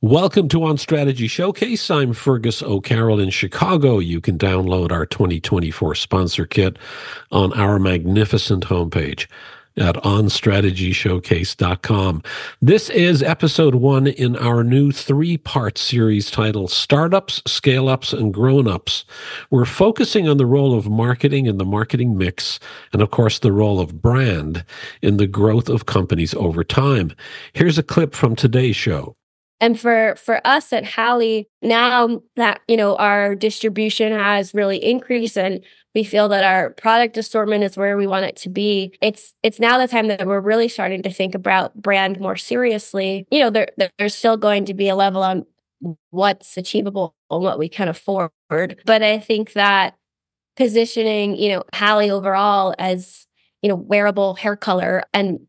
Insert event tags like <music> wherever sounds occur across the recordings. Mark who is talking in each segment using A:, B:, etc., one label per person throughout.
A: Welcome to On Strategy Showcase. I'm Fergus O'Carroll in Chicago. You can download our 2024 sponsor kit on our magnificent homepage at onstrategyshowcase.com. This is episode one in our new three part series titled Startups, Scale Ups, and Grown Ups. We're focusing on the role of marketing in the marketing mix, and of course, the role of brand in the growth of companies over time. Here's a clip from today's show.
B: And for for us at Hally, now that you know our distribution has really increased and we feel that our product assortment is where we want it to be, it's it's now the time that we're really starting to think about brand more seriously. You know, there there's still going to be a level on what's achievable and what we can afford. But I think that positioning, you know, Hally overall as, you know, wearable hair color and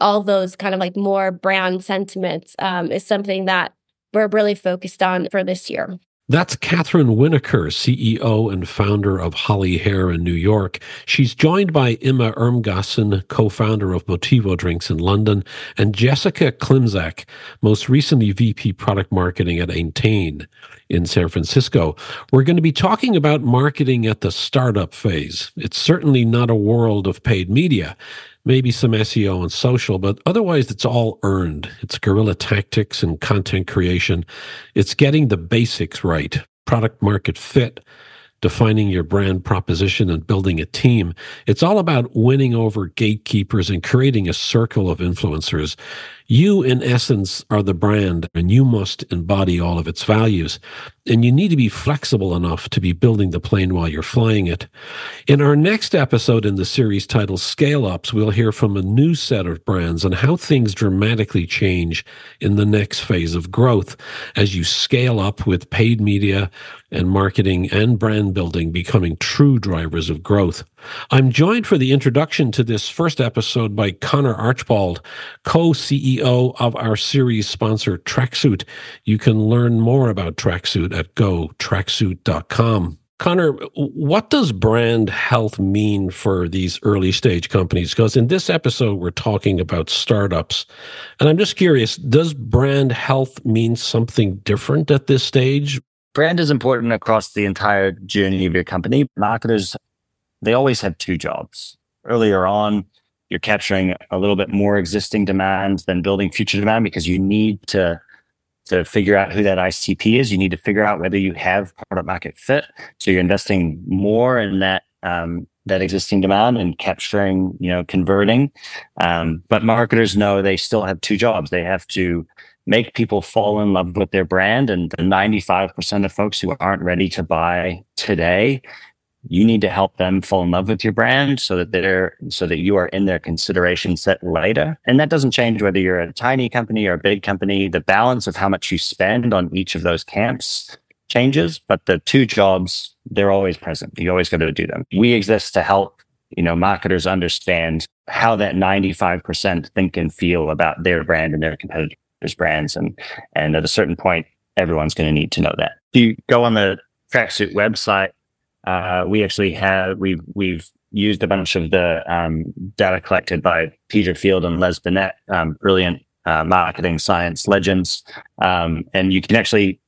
B: all those kind of like more brand sentiments um, is something that we're really focused on for this year.
A: That's Kathryn Winokur, CEO and founder of Hally Hair in New York. She's joined by Imme Ermgassen, co-founder of Botivo Drinks in London, and Jessica Klimczak, most recently VP Product Marketing at Entain in San Francisco. We're going to be talking about marketing at the startup phase. It's certainly not a world of paid media maybe some SEO and social, but otherwise it's all earned. It's guerrilla tactics and content creation. It's getting the basics right, product market fit, defining your brand proposition and building a team. It's all about winning over gatekeepers and creating a circle of influencers. You, in essence, are the brand and you must embody all of its values and you need to be flexible enough to be building the plane while you're flying it. In our next episode in the series titled Scale Ups, we'll hear from a new set of brands and how things dramatically change in the next phase of growth as you scale up with paid media and marketing and brand building becoming true drivers of growth. I'm joined for the introduction to this first episode by Connor Archbold, co-CEO of our series sponsor Tracksuit. You can learn more about tracksuit at gotracksuit.com. Connor, what does brand health mean for these early stage companies? Because in this episode, we're talking about startups. And I'm just curious does brand health mean something different at this stage?
C: Brand is important across the entire journey of your company. Marketers, they always have two jobs. Earlier on, you're capturing a little bit more existing demand than building future demand because you need to to figure out who that ICP is. You need to figure out whether you have product market fit. So you're investing more in that um, that existing demand and capturing, you know, converting. Um, but marketers know they still have two jobs. They have to make people fall in love with their brand, and the 95% of folks who aren't ready to buy today you need to help them fall in love with your brand so that they're so that you are in their consideration set later. And that doesn't change whether you're a tiny company or a big company. The balance of how much you spend on each of those camps changes but the two jobs they're always present. You always got to do them. We exist to help you know marketers understand how that 95% think and feel about their brand and their competitors brands and and at a certain point everyone's going to need to know that if you go on the tracksuit website uh, we actually have we've we've used a bunch of the um, data collected by Peter Field and Les Binet, um, brilliant uh, marketing science legends, um, and you can actually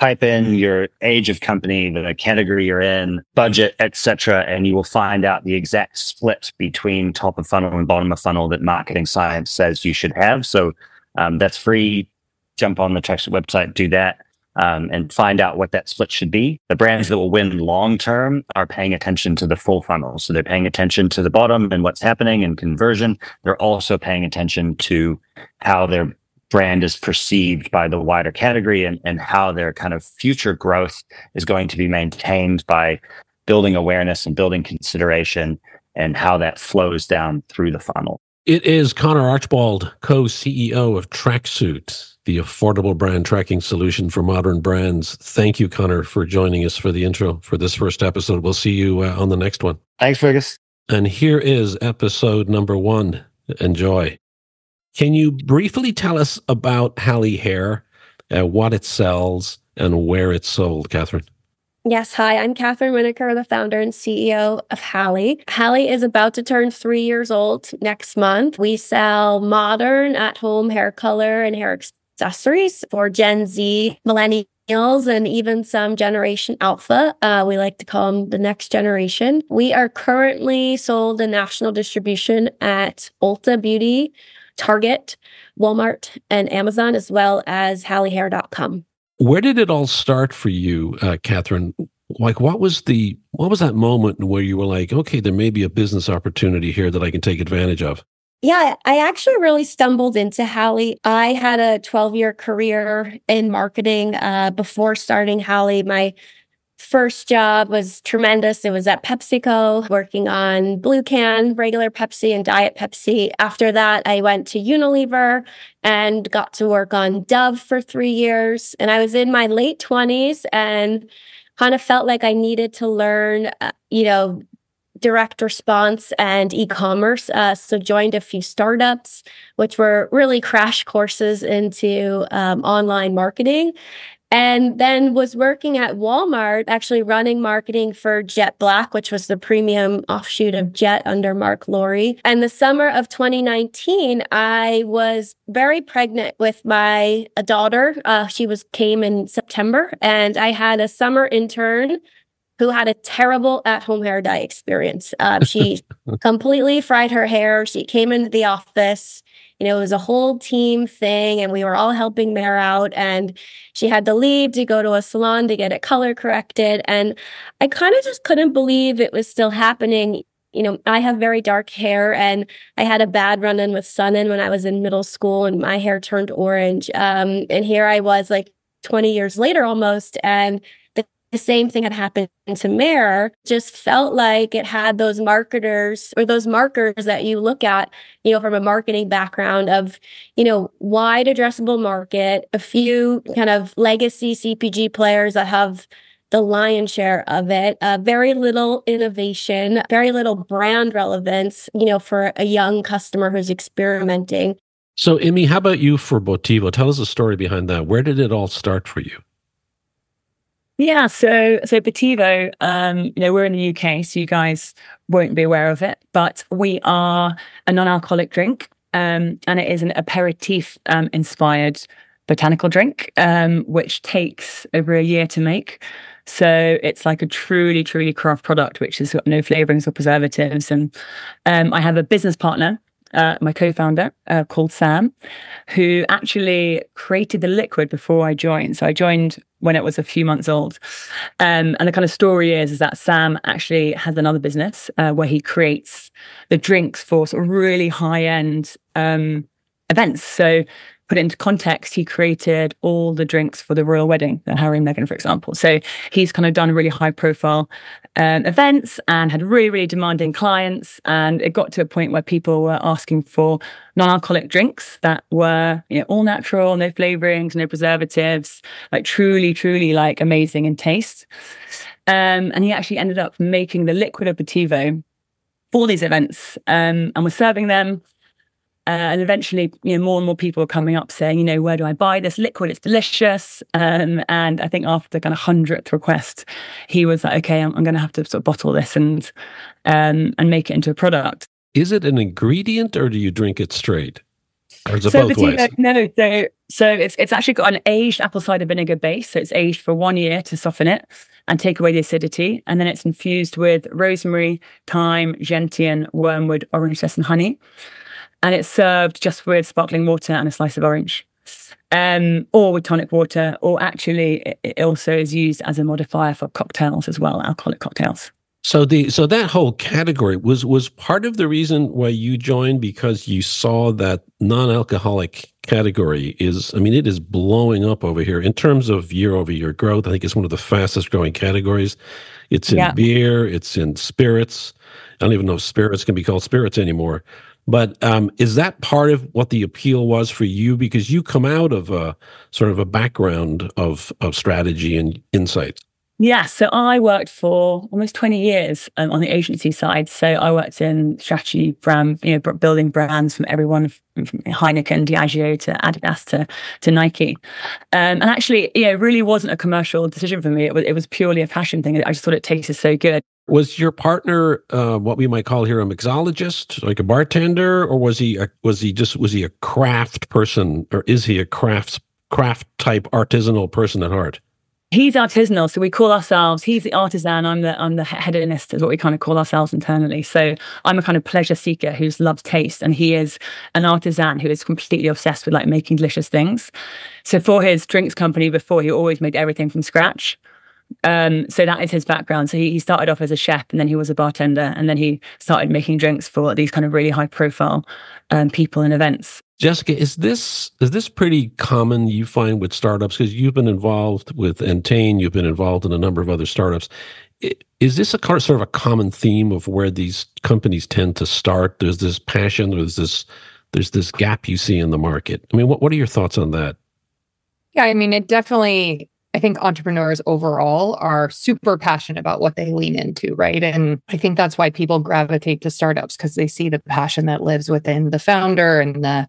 C: type in your age of company, the category you're in, budget, etc., and you will find out the exact split between top of funnel and bottom of funnel that marketing science says you should have. So um, that's free. Jump on the Tracksuit website, do that um, and find out what that split should be. The brands that will win long term are paying attention to the full funnel. So they're paying attention to the bottom and what's happening in conversion. They're also paying attention to how their brand is perceived by the wider category and, and how their kind of future growth is going to be maintained by building awareness and building consideration and how that flows down through the funnel.
A: It is Connor Archbold, co CEO of Tracksuit the affordable brand tracking solution for modern brands. Thank you, Connor, for joining us for the intro for this first episode. We'll see you uh, on the next one.
C: Thanks, Fergus.
A: And here is episode number one. Enjoy. Can you briefly tell us about Hally Hair, uh, what it sells, and where it's sold, Kathryn?
B: Yes, hi, I'm Kathryn Winokur, the founder and CEO of Hally. Hally is about to turn three years old next month. We sell modern at home hair color and hair accessories for Gen Z, millennials, and even some Generation Alpha. Uh, we like to call them the next generation. We are currently sold in national distribution at Ulta Beauty, Target, Walmart, and Amazon, as well as HallyHair.com.
A: Where did it all start for you, uh, Kathryn? Like, what was the what was that moment where you were like, okay, there may be a business opportunity here that I can take advantage of?
B: Yeah, I actually really stumbled into Hally. I had a 12 year career in marketing uh, before starting Hally. My first job was tremendous. It was at PepsiCo, working on blue can, regular Pepsi, and diet Pepsi. After that, I went to Unilever and got to work on Dove for three years. And I was in my late 20s and kind of felt like I needed to learn, uh, you know, direct response and e-commerce. Uh, so joined a few startups, which were really crash courses into um, online marketing. And then was working at Walmart, actually running marketing for Jet Black, which was the premium offshoot of Jet under Mark Lore. And the summer of 2019, I was very pregnant with my daughter. Uh, she was came in September, and I had a summer intern who had a terrible at home hair dye experience. Uh, she <laughs> completely fried her hair. She came into the office. You know, it was a whole team thing, and we were all helping Mare out. And she had to leave to go to a salon to get it color corrected. And I kind of just couldn't believe it was still happening. You know, I have very dark hair, and I had a bad run in with Sun-In when I was in middle school, and my hair turned orange. Um, and here I was, like 20 years later almost, and the same thing had happened to Mare, just felt like it had those marketers or those markers that you look at, you know, from a marketing background of, you know, wide addressable market, a few kind of legacy CPG players that have the lion's share of it, uh, very little innovation, very little brand relevance, you know, for a young customer who's experimenting.
A: So, Imme, how about you for Botivo? Tell us the story behind that. Where did it all start for you?
D: Yeah, so so Botivo, um, you know, we're in the UK, so you guys won't be aware of it, but we are a non-alcoholic drink, um, and it is an aperitif um, inspired botanical drink, um, which takes over a year to make. So it's like a truly, truly craft product, which has got no flavorings or preservatives. And um, I have a business partner uh, my co-founder uh, called Sam, who actually created the liquid before I joined. So I joined when it was a few months old. Um, and the kind of story is, is that Sam actually has another business uh, where he creates the drinks for sort of really high end um, events. So put into context, he created all the drinks for the royal wedding, the Harry and Meghan, for example. So he's kind of done really high profile um, events and had really, really demanding clients. And it got to a point where people were asking for non-alcoholic drinks that were, you know, all natural, no flavorings, no preservatives, like truly, truly like amazing in taste. Um, and he actually ended up making the liquid Botivo for these events um, and was serving them uh, and eventually, you know, more and more people are coming up saying, you know, where do I buy this liquid? It's delicious. Um, and I think after kind of hundredth request, he was like, okay, I'm, I'm going to have to sort of bottle this and um, and make it into a product.
A: Is it an ingredient, or do you drink it straight? Or is it so both ways?
D: No, so so it's it's actually got an aged apple cider vinegar base. So it's aged for one year to soften it and take away the acidity, and then it's infused with rosemary, thyme, gentian, wormwood, orange zest, and honey and it's served just with sparkling water and a slice of orange. Um, or with tonic water, or actually, it also is used as a modifier for cocktails as well, alcoholic cocktails.
A: So the so that whole category was was part of the reason why you joined because you saw that non-alcoholic category is I mean it is blowing up over here in terms of year over year growth. I think it's one of the fastest growing categories. It's in yeah. beer, it's in spirits. I don't even know if spirits can be called spirits anymore. But um, is that part of what the appeal was for you? Because you come out of a sort of a background of of strategy and insights.
D: Yeah, so I worked for almost 20 years um, on the agency side. So I worked in strategy, brand, you know, building brands from everyone from Heineken, Diageo to Adidas to, to Nike. Um, and actually, yeah, it really wasn't a commercial decision for me. It was, it was purely a passion thing. I just thought it tasted so good.
A: Was your partner uh, what we might call here a mixologist, like a bartender, or was he a, was he just was he a craft person, or is he a crafts craft type artisanal person at heart?
D: He's artisanal, so we call ourselves. He's the artisan. I'm the I'm the hedonist, is what we kind of call ourselves internally. So I'm a kind of pleasure seeker who loves taste, and he is an artisan who is completely obsessed with like making delicious things. So for his drinks company before, he always made everything from scratch. Um, so that is his background. So he, he started off as a chef and then he was a bartender and then he started making drinks for these kind of really high profile um, people and events.
A: Jessica, is this is this pretty common you find with startups? Because you've been involved with Entain, you've been involved in a number of other startups. Is this a sort of a common theme of where these companies tend to start? There's this passion, there's this there's this gap you see in the market. I mean, what what are your thoughts on that?
E: Yeah, I mean, it definitely I think entrepreneurs overall are super passionate about what they lean into, right? And I think that's why people gravitate to startups because they see the passion that lives within the founder and the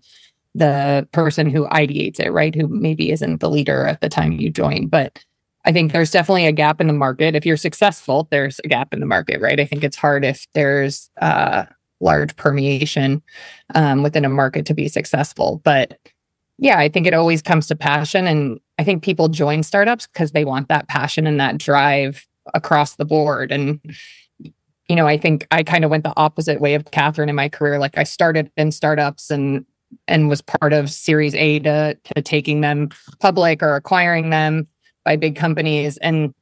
E: the person who ideates it, right? Who maybe isn't the leader at the time you join. But I think there's definitely a gap in the market. If you're successful, there's a gap in the market, right? I think it's hard if there's uh large permeation um, within a market to be successful. But yeah, I think it always comes to passion. And I think people join startups because they want that passion and that drive across the board. And, you know, I think I kind of went the opposite way of Kathryn in my career. Like I started in startups and and was part of series A to, to taking them public or acquiring them by big companies. And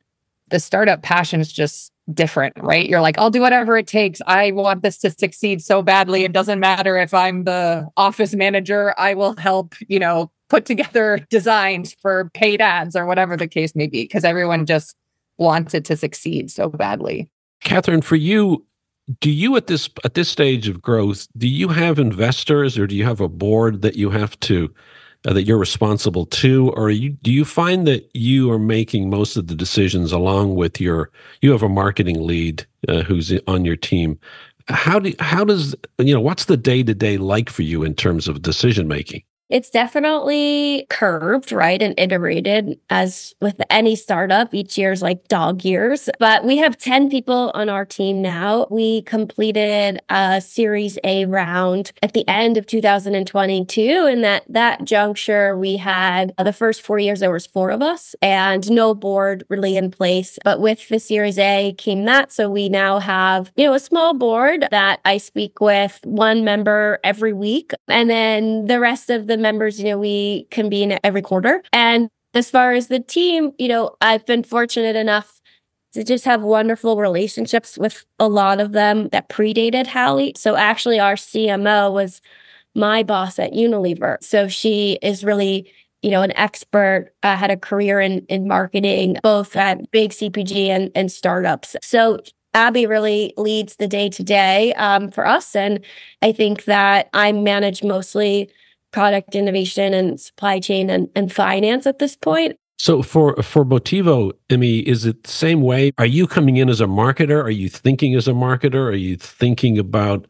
E: the startup passion is just different, right? You're like, I'll do whatever it takes. I want this to succeed so badly. It doesn't matter if I'm the office manager, I will help, you know, put together designs for paid ads or whatever the case may be, because everyone just wants it to succeed so badly.
A: Kathryn, for you, do you at this at this stage of growth, do you have investors or do you have a board that you have to uh, that you're responsible to, or you, do you find that you are making most of the decisions along with your? You have a marketing lead uh, who's on your team. How do how does you know what's the day to day like for you in terms of decision making?
B: It's definitely curved, right? And iterated as with any startup. Each year is like dog years, but we have 10 people on our team now. We completed a series A round at the end of 2022. And that, that juncture, we had uh, the first four years, there was four of us and no board really in place. But with the series A came that. So we now have, you know, a small board that I speak with one member every week. And then the rest of the members, you know, we convene every quarter. And as far as the team, you know, I've been fortunate enough to just have wonderful relationships with a lot of them that predated Hally. So actually, our CMO was my boss at Unilever. So she is really, you know, an expert, uh, had a career in, in marketing, both at big CPG and, and startups. So Abby really leads the day to day for us. And I think that I manage mostly product innovation and supply chain and, and finance at this point.
A: So for for Botivo, Imme, is it the same way? Are you coming in as a marketer? Are you thinking as a marketer? Are you thinking about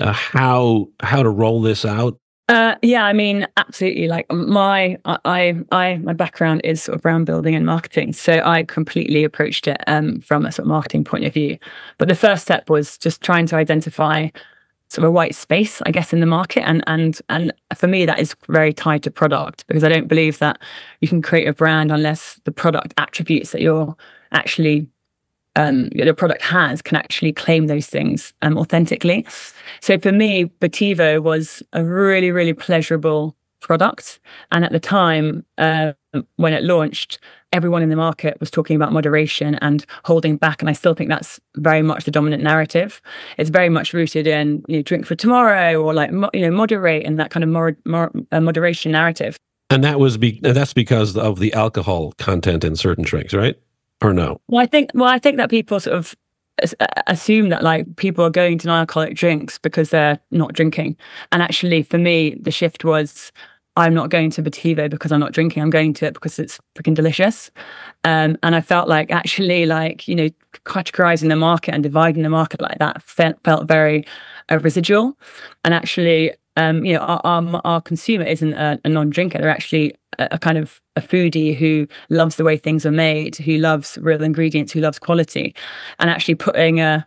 A: uh, how how to roll this out?
D: Uh, yeah, I mean, absolutely. Like my, I, I, my background is sort of brand building and marketing, so I completely approached it um, from a sort of marketing point of view. But the first step was just trying to identify sort of a white space, I guess, in the market. And and and for me, that is very tied to product because I don't believe that you can create a brand unless the product attributes that you're actually um, product has can actually claim those things um, authentically. So for me, Botivo was a really, really pleasurable product. And at the time uh, when it launched, everyone in the market was talking about moderation and holding back. And I still think that's very much the dominant narrative. It's very much rooted in you know, drink for tomorrow or like you know moderate and that kind of more, more uh, moderation narrative.
A: And that was be- that's because of the alcohol content in certain drinks, right? Or no?
D: Well, I think well, I think that people sort of assume that like people are going to non-alcoholic drinks because they're not drinking. And actually, for me, the shift was I'm not going to Botivo because I'm not drinking. I'm going to it because it's freaking delicious. Um, and I felt like actually, like, you know, categorizing the market and dividing the market like that felt, felt very uh, residual. And actually, um, you know, our, our, our consumer isn't a, a, non-drinker. They're actually a, a, kind of a foodie who loves the way things are made, who loves real ingredients, who loves quality. And actually putting a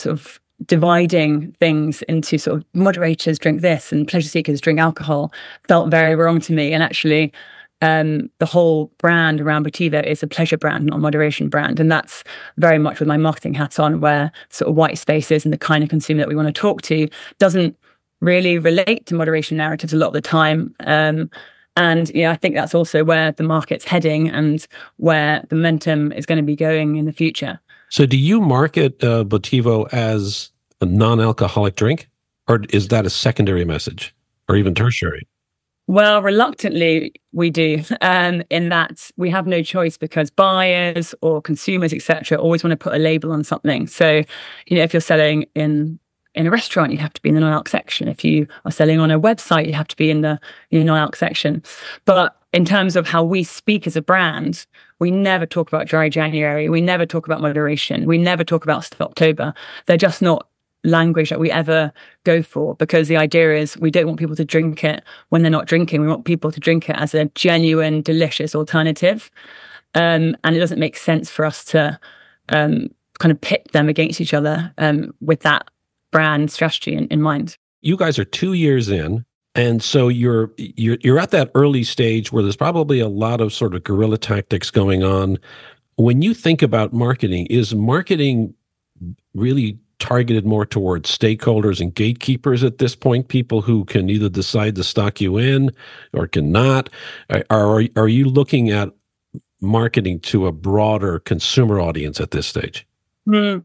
D: sort of dividing things into sort of moderators drink this and pleasure seekers drink alcohol felt very wrong to me. And actually, um, the whole brand around Botivo is a pleasure brand, not a moderation brand. And that's very much with my marketing hat on, where sort of white spaces and the kind of consumer that we want to talk to doesn't really relate to moderation narratives a lot of the time. Um, and yeah, I think that's also where the market's heading and where the momentum is going to be going in the future.
A: So, do you market uh, Botivo as a non-alcoholic drink, or is that a secondary message, or even tertiary?
D: Well, reluctantly, we do. Um, in that we have no choice because buyers or consumers, etc., always want to put a label on something. So, you know, if you're selling in in a restaurant, you have to be in the non-alc section. If you are selling on a website, you have to be in the you know, non-alc section. But in terms of how we speak as a brand, we never talk about dry January. We never talk about moderation. We never talk about October. They're just not language that we ever go for because the idea is we don't want people to drink it when they're not drinking. We want people to drink it as a genuine, delicious alternative. Um, and it doesn't make sense for us to um, kind of pit them against each other um, with that brand strategy in, in mind.
A: You guys are two years in. And so you're you're you're at that early stage where there's probably a lot of sort of guerrilla tactics going on. When you think about marketing, is marketing really targeted more towards stakeholders and gatekeepers at this point, people who can either decide to stock you in or cannot? Are, are, are you looking at marketing to a broader consumer audience at this stage?
D: Mm.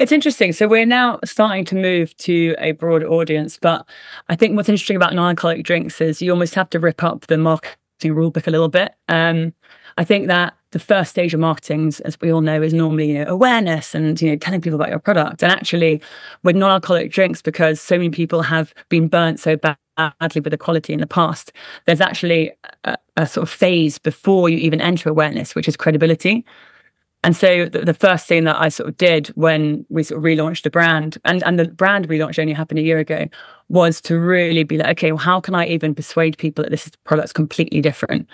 D: It's interesting. So we're now starting to move to a broad audience, but I think what's interesting about non-alcoholic drinks is you almost have to rip up the marketing rulebook a little bit. Um, I think that the first stage of marketing, as we all know, is normally you know, awareness and you know telling people about your product. And actually, with non-alcoholic drinks, because so many people have been burnt so badly with the quality in the past, there's actually a, a sort of phase before you even enter awareness, which is credibility. And so the, the, first thing that I sort of did when we sort of relaunched the brand, and, and the brand relaunch only happened a year ago, was to really be like, okay, well, how can I even persuade people that this product's completely different?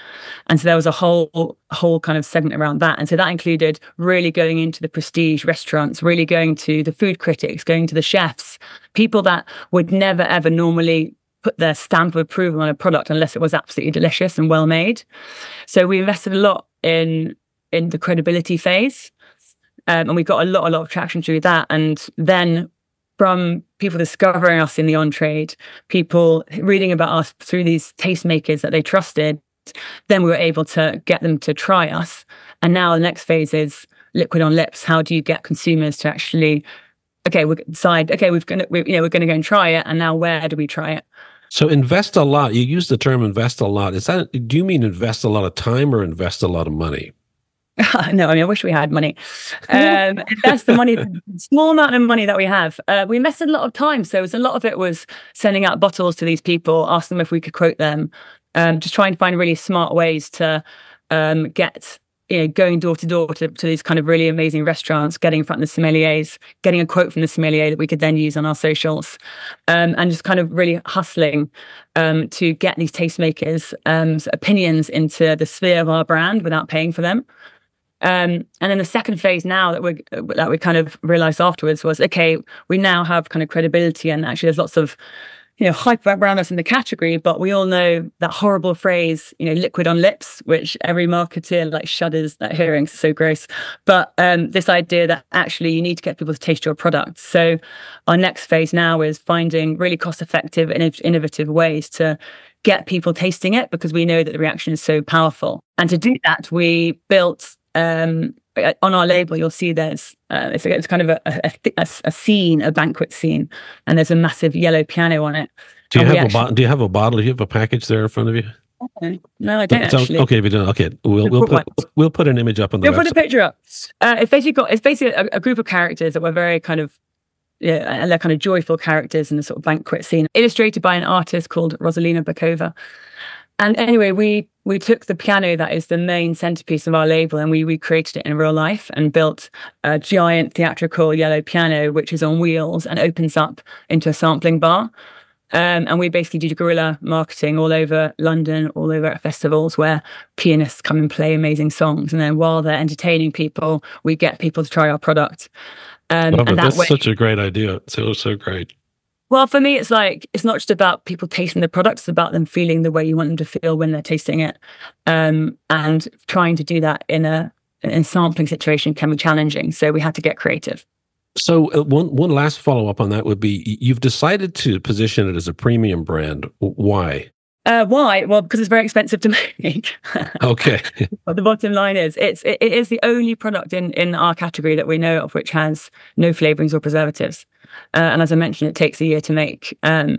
D: And so there was a whole whole kind of segment around that. And so that included really going into the prestige restaurants, really going to the food critics, going to the chefs, people that would never ever normally put their stamp of approval on a product unless it was absolutely delicious and well made. So we invested a lot in in the credibility phase. Um, and we got a lot, a lot of traction through that. And then from people discovering us in the on trade, people reading about us through these tastemakers that they trusted, then we were able to get them to try us. And now the next phase is liquid on lips. How do you get consumers to actually, okay, we decide, okay, we're gonna, we, you know, we're gonna go and try it, and now where do we try it?
A: So invest a lot. You use the term invest a lot. Is that? Do you mean invest a lot of time or invest a lot of money? <laughs>
D: no, I mean, I wish we had money. <laughs> Um, that's the money, small amount of money that we have. Uh, we invested a lot of time. So a lot of it was sending out bottles to these people, ask them if we could quote them, um, just trying to find really smart ways to um, get, you know, going door to door to these kind of really amazing restaurants, getting in front of the sommeliers, getting a quote from the sommelier that we could then use on our socials, um, and just kind of really hustling um, to get these tastemakers' um, opinions into the sphere of our brand without paying for them. Um, and then the second phase now that we that we kind of realized afterwards was okay, we now have kind of credibility, and actually there's lots of you know hype around us in the category, but we all know that horrible phrase, you know, liquid on lips, which every marketer like shudders at hearing. It's so gross. But um, this idea that actually you need to get people to taste your product. So our next phase now is finding really cost effective and innovative ways to get people tasting it because we know that the reaction is so powerful. And to do that, we built um, on our label, you'll see there's uh, it's, it's, kind of a, a, a, a, scene, a banquet scene, and there's a massive yellow piano on it.
A: Do you have actually, a bo- Do you have a bottle? Do you have a package there in front of you?
D: No, I don't
A: so,
D: actually.
A: Okay, if you don't, okay, we'll we'll put, we'll put an image up on the.
D: We'll website. put a picture up. Uh, it's basically got it's basically a, a, group of characters that were very kind of yeah, and they're kind of joyful characters in the sort of banquet scene, illustrated by an artist called Rosalina Bakova. And anyway, we we took the piano that is the main centerpiece of our label and we recreated it in real life and built a giant theatrical yellow piano which is on wheels and opens up into a sampling bar. Um, and we basically did guerrilla marketing all over London, all over at festivals where pianists come and play amazing songs. And then while they're entertaining people, we get people to try our product.
A: Um, and that that's way, such a great idea. It's so, so great.
D: Well, for me, it's like it's not just about people tasting the products; it's about them feeling the way you want them to feel when they're tasting it, um, and trying to do that in a in sampling situation can be challenging. So we had to get creative.
A: So uh, one one last follow up on that would be: you've decided to position it as a premium brand. Why?
D: Uh, why? Well, because it's very expensive to <laughs> make.
A: okay. <laughs>
D: but the bottom line is, it's it, it is the only product in in our category that we know of which has no flavorings or preservatives. Uh, and as I mentioned, it takes a year to make. Um,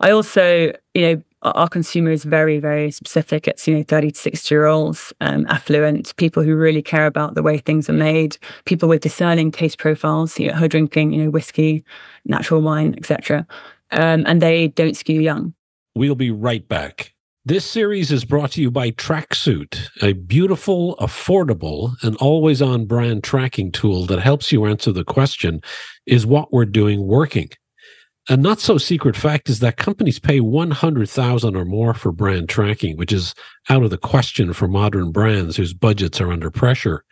D: I also, you know, our consumer is very, very specific. It's, you know, 30 to 60 year olds, um, affluent, people who really care about the way things are made, people with discerning taste profiles, you know, who are drinking, you know, whiskey, natural wine, etc. Um, and they don't skew young.
A: We'll be right back. This series is brought to you by Tracksuit, a beautiful, affordable, and always on brand tracking tool that helps you answer the question Is what we're doing working? A not so secret fact is that companies pay 100,000 or more for brand tracking, which is out of the question for modern brands whose budgets are under pressure.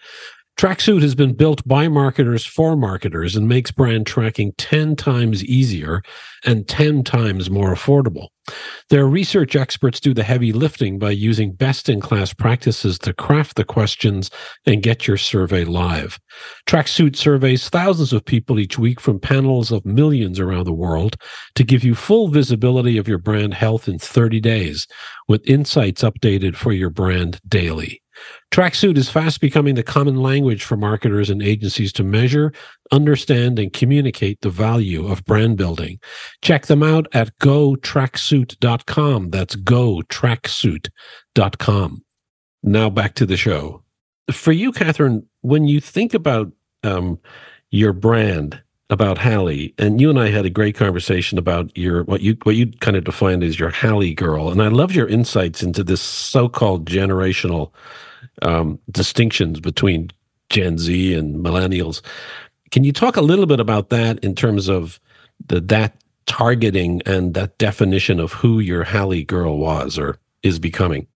A: Tracksuit has been built by marketers for marketers and makes brand tracking 10 times easier and 10 times more affordable. Their research experts do the heavy lifting by using best in class practices to craft the questions and get your survey live. Tracksuit surveys thousands of people each week from panels of millions around the world to give you full visibility of your brand health in 30 days with insights updated for your brand daily. Tracksuit is fast becoming the common language for marketers and agencies to measure, understand, and communicate the value of brand building. Check them out at gotracksuit.com. That's gotracksuit.com. Now back to the show. For you, Kathryn, when you think about um, your brand, about Hally, and you and I had a great conversation about your what you what you kind of defined as your Hally girl, and I love your insights into this so-called generational um, distinctions between Gen Z and millennials. Can you talk a little bit about that in terms of the that targeting and that definition of who your Hally girl was or is becoming?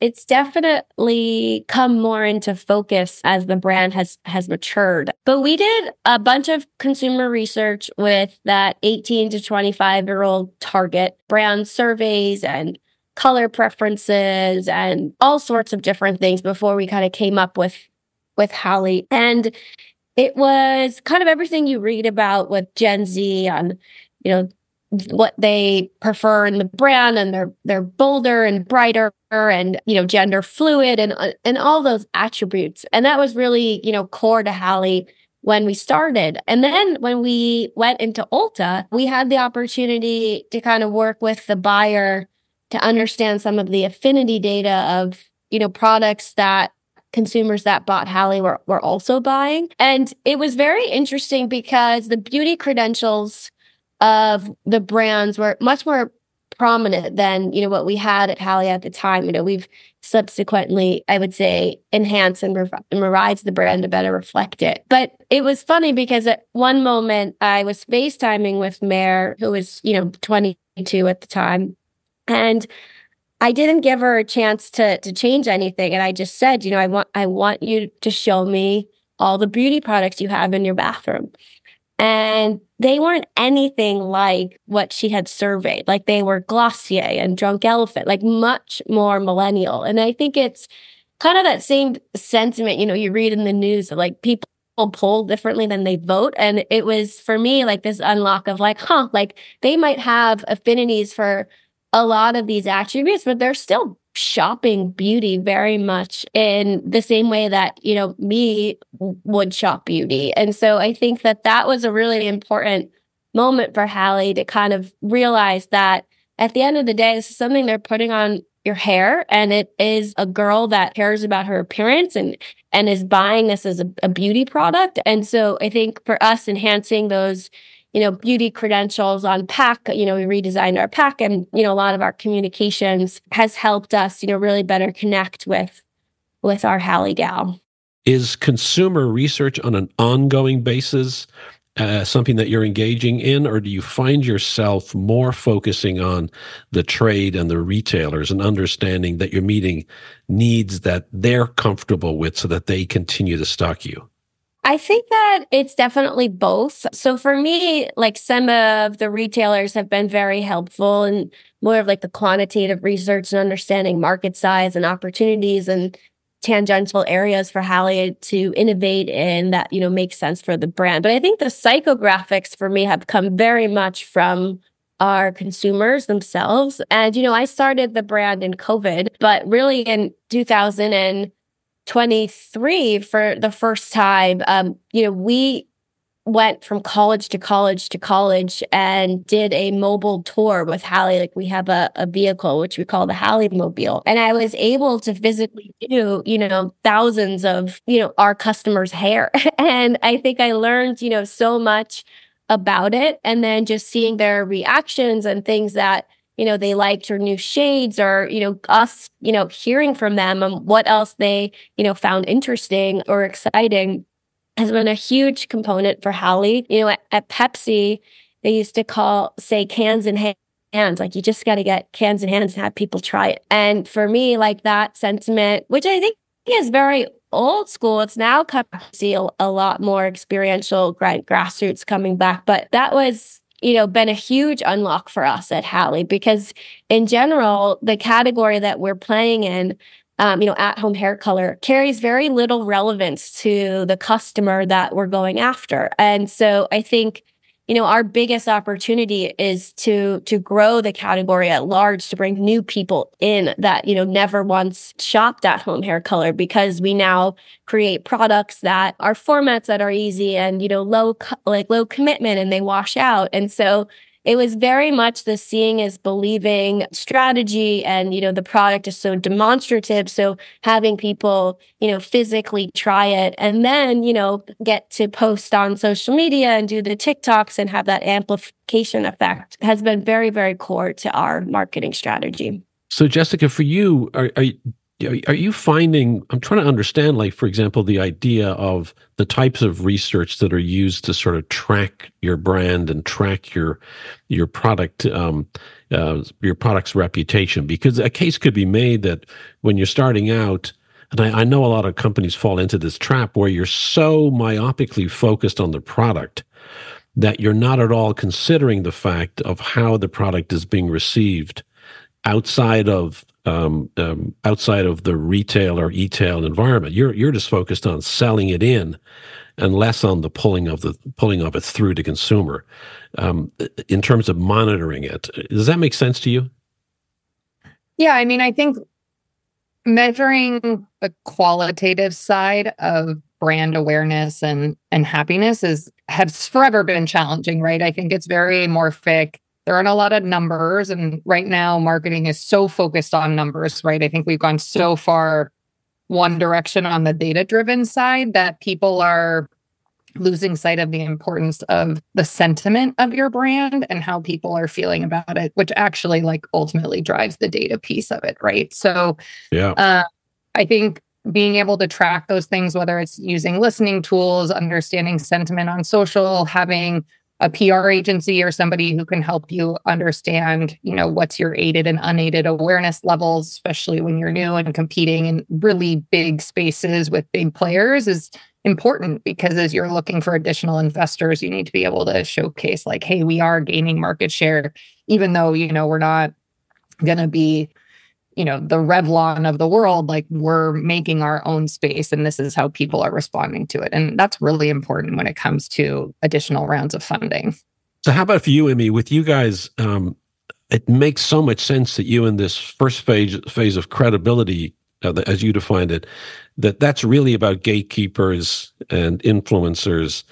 B: It's definitely come more into focus as the brand has has matured. But we did a bunch of consumer research with that 18 to 25 year old target brand surveys and color preferences and all sorts of different things before we kind of came up with with Hally. And it was kind of everything you read about with Gen Z on, you know, what they prefer in the brand and they're they're bolder and brighter and you know gender fluid and uh, and all those attributes and that was really you know core to Hally when we started and then when we went into Ulta we had the opportunity to kind of work with the buyer to understand some of the affinity data of, you know, products that consumers that bought Hally were, were also buying. And it was very interesting because the beauty credentials of the brands were much more prominent than, you know, what we had at Hally at the time. You know, we've subsequently, I would say, enhanced and, rev- and revised the brand to better reflect it. But it was funny because at one moment I was FaceTiming with Mare, who was, you know, 22 at the time. And I didn't give her a chance to to change anything. And I just said, you know, I want I want you to show me all the beauty products you have in your bathroom. And they weren't anything like what she had surveyed. Like they were Glossier and Drunk Elephant, like much more millennial. And I think it's kind of that same sentiment, you know, you read in the news that like people poll differently than they vote. And it was for me like this unlock of like, huh, like they might have affinities for a lot of these attributes, but they're still shopping beauty very much in the same way that, you know, me would shop beauty. And so I think that that was a really important moment for Hally to kind of realize that at the end of the day, this is something they're putting on your hair and it is a girl that cares about her appearance and and is buying this as a, a beauty product. And so I think for us enhancing those you know, beauty credentials on pack. You know, we redesigned our pack and, you know, a lot of our communications has helped us, you know, really better connect with with our Hally gal.
A: Is consumer research on an ongoing basis uh, something that you're engaging in, or do you find yourself more focusing on the trade and the retailers and understanding that you're meeting needs that they're comfortable with so that they continue to stock you?
B: I think that it's definitely both. So for me, like some of the retailers have been very helpful and more of like the quantitative research and understanding market size and opportunities and tangential areas for Hally to innovate in that, you know, makes sense for the brand. But I think the psychographics for me have come very much from our consumers themselves. And, you know, I started the brand in COVID, but really in 2023 for the first time, um, you know, we went from college to college to college and did a mobile tour with Hally. Like we have a, a vehicle, which we call the Hally Mobile. And I was able to physically do, you know, thousands of, you know, our customers' hair. <laughs> and I think I learned, you know, so much about it. And then just seeing their reactions and things that, you know, they liked or new shades or, you know, us, you know, hearing from them and what else they, you know, found interesting or exciting has been a huge component for Hally. You know, at, at Pepsi, they used to call, say, cans in hands. Like you just got to get cans in hands and have people try it. And for me, like that sentiment, which I think is very old school, it's now come see a, a lot more experiential grassroots coming back. But that was you know, been a huge unlock for us at Hally because in general, the category that we're playing in um, you know, at home hair color carries very little relevance to the customer that we're going after. And so I think, you know, our biggest opportunity is to, to grow the category at large, to bring new people in that, you know, never once shopped at home hair color because we now create products that are formats that are easy and, you know, low, like low commitment and they wash out. And so it was very much the seeing is believing strategy and you know the product is so demonstrative so having people you know physically try it and then you know get to post on social media and do the TikToks and have that amplification effect has been very very core to our marketing strategy.
A: So Jessica for you are, are are you finding i'm trying to understand like for example the idea of the types of research that are used to sort of track your brand and track your your product um, uh, your product's reputation. Because a case could be made that when you're starting out and I, I know a lot of companies fall into this trap where you're so myopically focused on the product that you're not at all considering the fact of how the product is being received outside of um, um, outside of the retail or e-tail environment. You're you're just focused on selling it in, and less on the pulling of the pulling of it through to consumer. Um, in terms of monitoring it, does that make sense to you?
E: Yeah, I mean, I think measuring the qualitative side of brand awareness and and happiness is has forever been challenging, right? I think it's very morphic there aren't a lot of numbers. And right now, marketing is so focused on numbers, right? I think we've gone so far one direction on the data driven side that people are losing sight of the importance of the sentiment of your brand and how people are feeling about it, which actually like ultimately drives the data piece of it, right? So,
A: yeah, uh,
E: I think being able to track those things, whether it's using listening tools, understanding sentiment on social, having a PR agency or somebody who can help you understand, you know, what's your aided and unaided awareness levels, especially when you're new and competing in really big spaces with big players is important because as you're looking for additional investors, you need to be able to showcase like, hey, we are gaining market share, even though, you know, we're not going to be you know the revlon of the world like we're making our own space and this is how people are responding to it. And that's really important when it comes to additional rounds of funding.
A: So how about for you Imme with you guys um, it makes so much sense that you in this first phase phase of credibility uh, as you defined it that that's really about gatekeepers and influencers.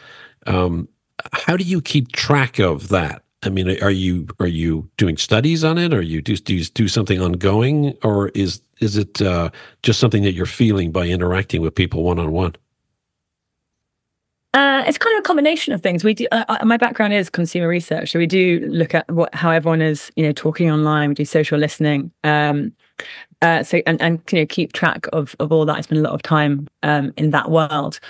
A: Um, how do you keep track of that I mean, are you are you doing studies on it? Or you do, do you do something ongoing, or is is it uh, just something that you're feeling by interacting with people one on one?
D: It's kind of a combination of things. We do. Uh, uh, my background is consumer research, so we do look at what how everyone is, you know, talking online. We do social listening. Um, uh, so and, and you know keep track of of all that. I spend a lot of time um, in that world.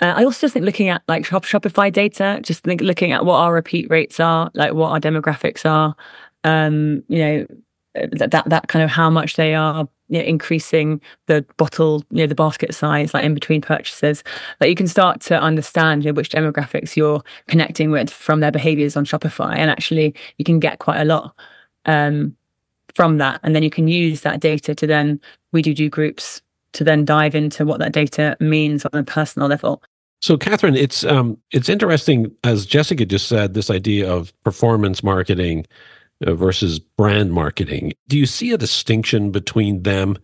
D: Uh, I also just think looking at like Shop, Shopify data, just think looking at what our repeat rates are, like what our demographics are. Um, you know, uh, that that kind of how much they are you know, increasing the bottle, you know, the basket size, like in between purchases, that you can start to understand you know, which demographics you're connecting with from their behaviors on Shopify, and actually you can get quite a lot um, from that, and then you can use that data to then we do do groups to then dive into what that data means on a personal level.
A: So, Kathryn, it's um, it's interesting as Jessica just said. This idea of performance marketing uh, versus brand marketing. Do you see a distinction between them,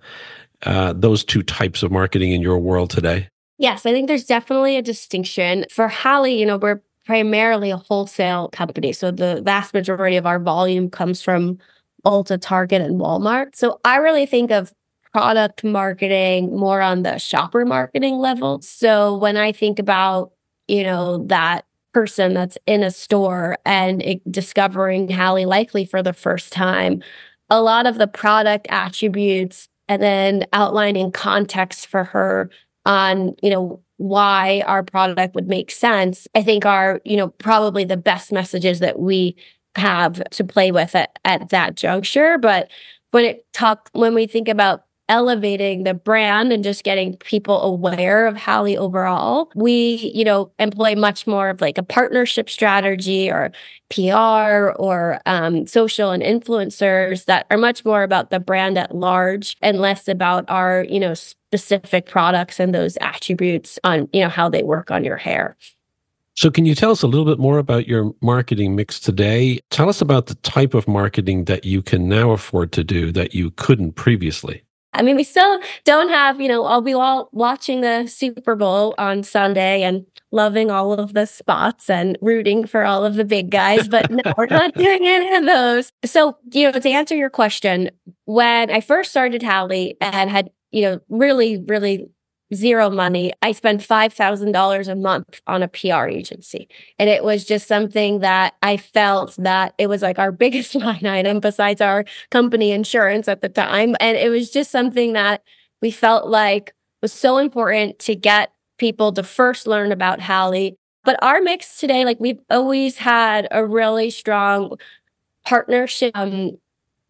A: uh, those two types of marketing in your world today?
B: Yes, I think there's definitely a distinction. For Hally, you know, we're primarily a wholesale company. So the vast majority of our volume comes from Ulta, Target, and Walmart. So I really think of product marketing more on the shopper marketing level. So when I think about, you know, that person that's in a store and it, discovering Hally likely for the first time, a lot of the product attributes and then outlining context for her on, you know, why our product would make sense, I think are, you know, probably the best messages that we have to play with at, at that juncture. But when it talk when we think about elevating the brand and just getting people aware of Hally overall. We, you know, employ much more of like a partnership strategy or PR or um, social and influencers that are much more about the brand at large and less about our, you know, specific products and those attributes on, you know, how they work on your hair.
A: So, can you tell us a little bit more about your marketing mix today? Tell us about the type of marketing that you can now afford to do that you couldn't previously.
B: I mean, we still don't have, you know, I'll be all watching the Super Bowl on Sunday and loving all of the spots and rooting for all of the big guys, but no, we're <laughs> not doing any of those. So, you know, to answer your question, when I first started Hally and had, you know, really, really zero money. I spent $5,000 a month on a PR agency. And it was just something that I felt that it was like our <laughs> biggest line item besides our company insurance at the time. And it was just something that we felt like was so important to get people to first learn about Hally. But our mix today, like we've always had a really strong partnership um,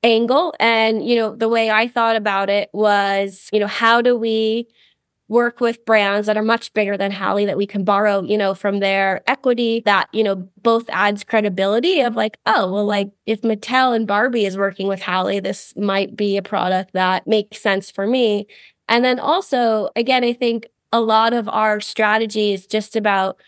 B: angle. And, you know, the way I thought about it was, you know, how do we work with brands that are much bigger than Hally that we can borrow, you know, from their equity that, you know, both adds credibility of like, oh, well, like if Mattel and Barbie is working with Hally, this might be a product that makes sense for me. And then also, again, I think a lot of our strategy is just about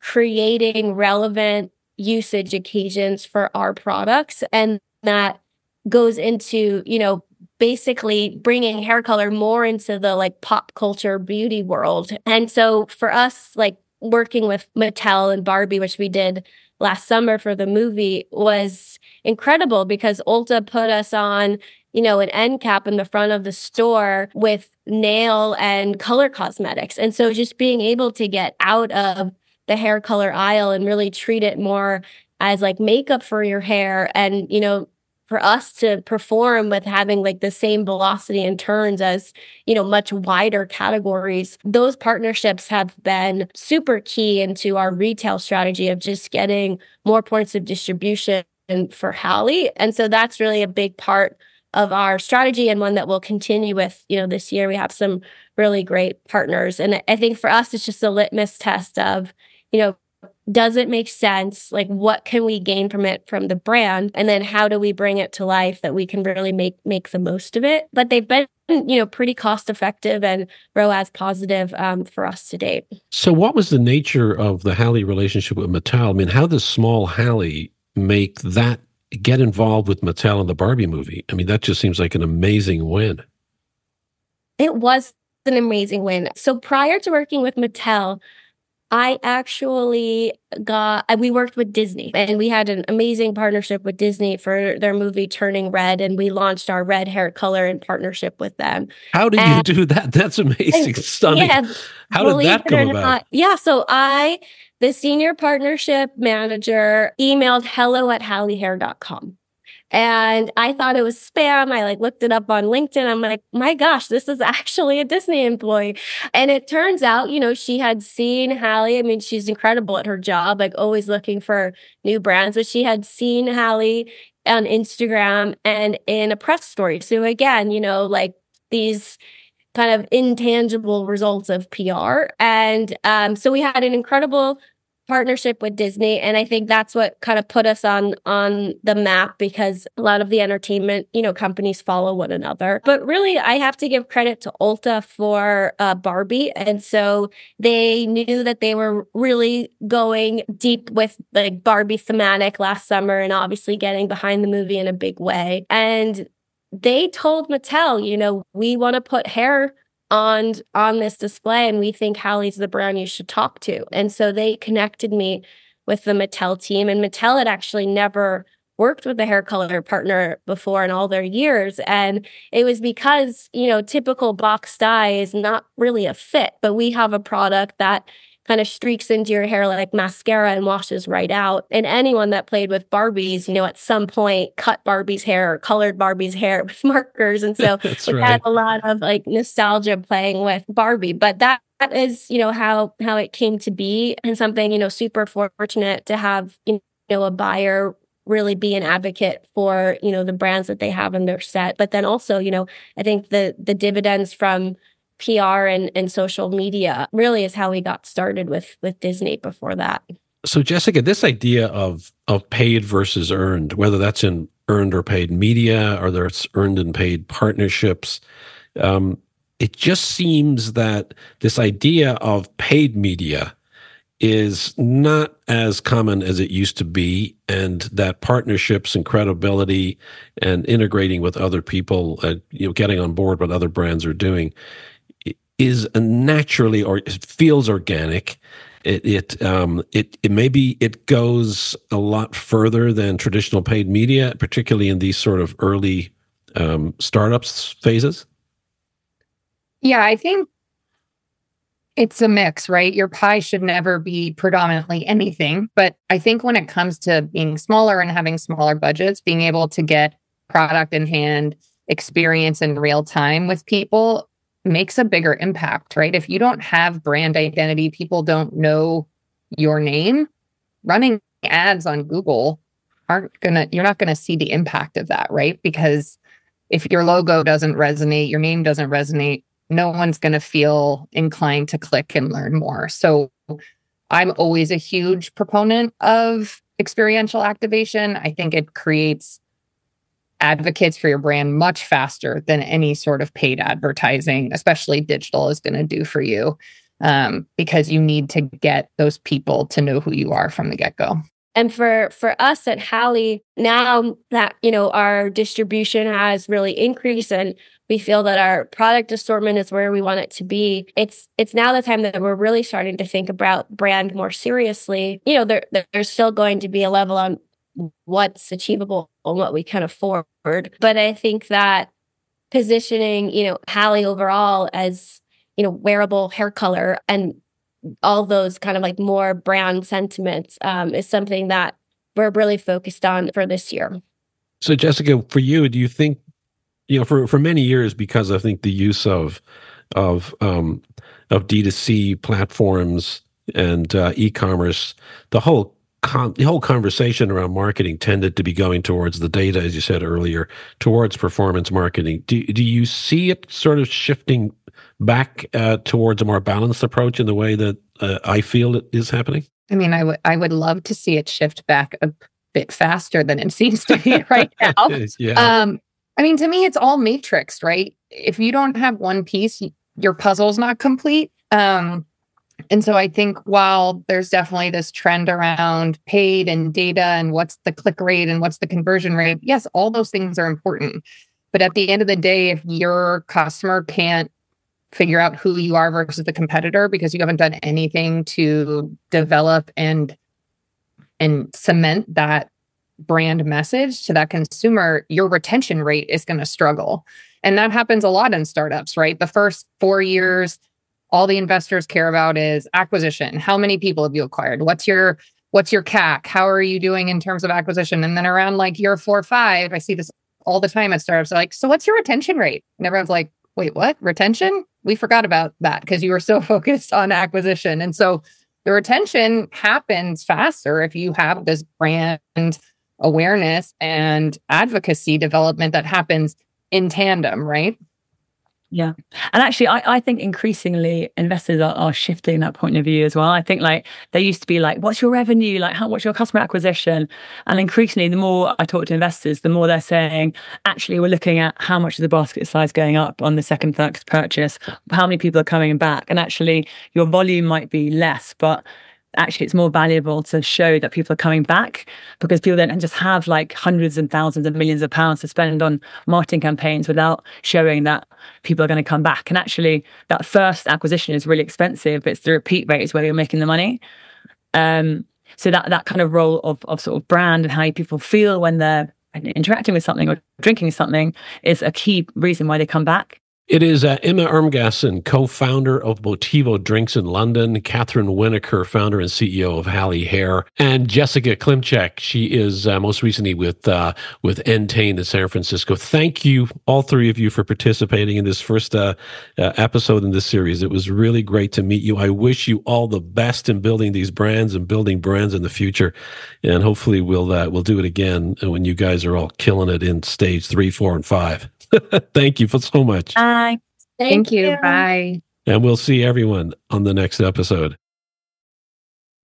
B: creating relevant usage occasions for our products. And that goes into, you know, basically bringing hair color more into the like pop culture beauty world. And so for us, like working with Mattel and Barbie, which we did last summer for the movie, was incredible because Ulta put us on, you know, an end cap in the front of the store with nail and color cosmetics. And so just being able to get out of the hair color aisle and really treat it more as like makeup for your hair and, you know, for us to perform with having like the same velocity and turns as, you know, much wider categories, those partnerships have been super key into our retail strategy of just getting more points of distribution for Hally. And so that's really a big part of our strategy and one that we'll continue with, you know, this year. We have some really great partners. And I think for us, it's just a litmus test of, you know, does it make sense? Like, what can we gain from it from the brand? And then how do we bring it to life that we can really make make the most of it? But they've been you know pretty cost effective and ROAS positive um, for us to date.
A: So, what was the nature of the Hally relationship with Mattel? I mean, how does small Hally make that get involved with Mattel in the Barbie movie? I mean, that just seems like an amazing win.
B: It was an amazing win. So prior to working with Mattel, I actually got, we worked with Disney and we had an amazing partnership with Disney for their movie Turning Red. And we launched our red hair color in partnership with them.
A: How did and, you do that? <laughs> That's amazing. Stunning. Yeah, How did that come about? Not,
B: yeah. So I, the senior partnership manager, emailed hello at hallyhair.com. And I thought it was spam. I like looked it up on LinkedIn. I'm like, my gosh, this is <laughs> actually a Disney employee. And it turns out, you know, she had seen Hally. I mean, she's incredible at her job, like always looking for new brands, but she had seen Hally on Instagram and in a press story. So again, you know, like these kind of intangible results of PR. And um, so we had an incredible partnership with Disney. And I think that's what kind of put us on, on the map because a lot of the entertainment, you know, companies follow one another. But really, I have to give credit to Ulta for uh, Barbie. And so they knew that they were really going deep with like Barbie thematic last summer and obviously getting behind the movie in a big way. And they told Mattel, you know, we want to put hair on on this display and we think Hally's the brand you should talk to. And so they connected me with the Mattel team and Mattel had actually never worked with a hair color partner before in all their years and it was because, you know, typical box dye is not really a fit, but we have a product that kind of streaks into your hair like mascara and washes right out. And anyone that played with Barbies, you know, at some point cut Barbie's hair or colored Barbie's hair <laughs> with markers. And so <laughs> we right. had a lot of like nostalgia playing with Barbie. But that that is, you know, how how it came to be and something, you know, super fortunate to have, you know, a buyer really be an advocate for you know the brands that they have in their set but then also you know i think the the dividends from PR and, and social media really is how we got started with with Disney before that.
A: So Jessica, this idea of of paid versus earned, whether that's in earned or paid media or there's earned and paid partnerships, um, it just seems that this idea of paid media is not as common as it used to be, and that partnerships and credibility and integrating with other people, uh, you know, getting on board what other brands are doing is naturally or it feels organic. It it um it it maybe it goes a lot further than traditional paid media, particularly in these sort of early um, startups phases.
E: Yeah, I think it's a mix, right? Your pie should never be predominantly anything. But I think when it comes to being smaller and having smaller budgets, being able to get product in hand, experience in real time with people makes a bigger impact, right? If you don't have brand identity, people don't know your name, running ads on Google aren't gonna, you're not gonna see the impact of that, right? Because if your logo doesn't resonate, your name doesn't resonate, no one's gonna feel inclined to click and learn more. So I'm always a huge proponent of experiential activation. I think it creates advocates for your brand much faster than any sort of paid advertising, especially digital, is going to do for you um, because you need to get those people to know who you are from the get go.
B: And for for us at Hally, now that you know our distribution has really increased and we feel that our product assortment is where we want it to be. It's it's now the time that we're really starting to think about brand more seriously. You know, there there's still going to be a level on what's achievable and what we can afford. But I think that positioning, you know, Hally overall as, you know, wearable hair color and all those kind of like more brand sentiments um, is something that we're really focused on for this year.
A: So, Jessica, for you, do you think, you know, for for many years, because I think the use of of um, of D 2 C platforms and uh, e-commerce, the whole con- the whole conversation around marketing tended to be going towards the data, as you said earlier, towards performance marketing. Do, do you see it sort of shifting back uh, towards a more balanced approach in the way that uh, I feel it is happening?
E: I mean, I would I would love to see it shift back a bit faster than it <laughs> seems to be right <laughs> now. yeah. Um, I mean, to me, it's all matrixed, right? If you don't have one piece, your puzzle's not complete. Um, and so I think while there's definitely this trend around paid and data and what's the click rate and what's the conversion rate, yes, all those things are important. But at the end of the day, if your customer can't figure out who you are versus the competitor because you haven't done anything to develop and and cement that brand message to that consumer, your retention rate is going to struggle. And that happens a lot in startups, right? The first 4 years all the investors care about is acquisition. How many people have you acquired? What's your what's your CAC? How are you doing in terms of acquisition? And then around like year four or five, I see this all the time at startups. Like, so what's your retention rate? And everyone's like, wait, what? Retention? We forgot about that because you were so <laughs> focused on acquisition. And so the retention happens faster if you have this brand awareness and advocacy development that happens in tandem, right?
D: Yeah. And actually, I, I think increasingly investors are, are shifting that point of view as well. I think like they used to be like, what's your revenue? Like, how, what's your customer acquisition? And increasingly, the more I talk to investors, the more they're saying, actually, we're looking at how much is the basket size going up on the second, third purchase, how many people are coming back. And actually, your volume might be less, but actually it's more valuable to show that people are coming back because people don't just have like hundreds and thousands and millions of pounds to spend on marketing campaigns without showing that people are going to come back. And actually, that first acquisition is really expensive. It's the repeat rate is where you're making the money. Um, so that that kind of role of of sort of brand and how people feel when they're interacting with something or drinking something is a key reason why they come back.
A: It is uh, Imme Ermgassen, co-founder of Botivo Drinks in London, Kathryn Winokur, founder and CEO of Hally Hair, and Jessica Klimczak. She is uh, most recently with uh, with Entain in San Francisco. Thank you, all three of you, for participating in this first uh, uh, episode in this series. It was really great to meet you. I wish you all the best in building these brands and building brands in the future, and hopefully we'll uh, we'll do it again when you guys are all killing it in stage three, four, and five. <laughs> Thank you for so much.
D: Bye.
E: Thank, Thank you. you. Bye.
A: And we'll see everyone on the next episode.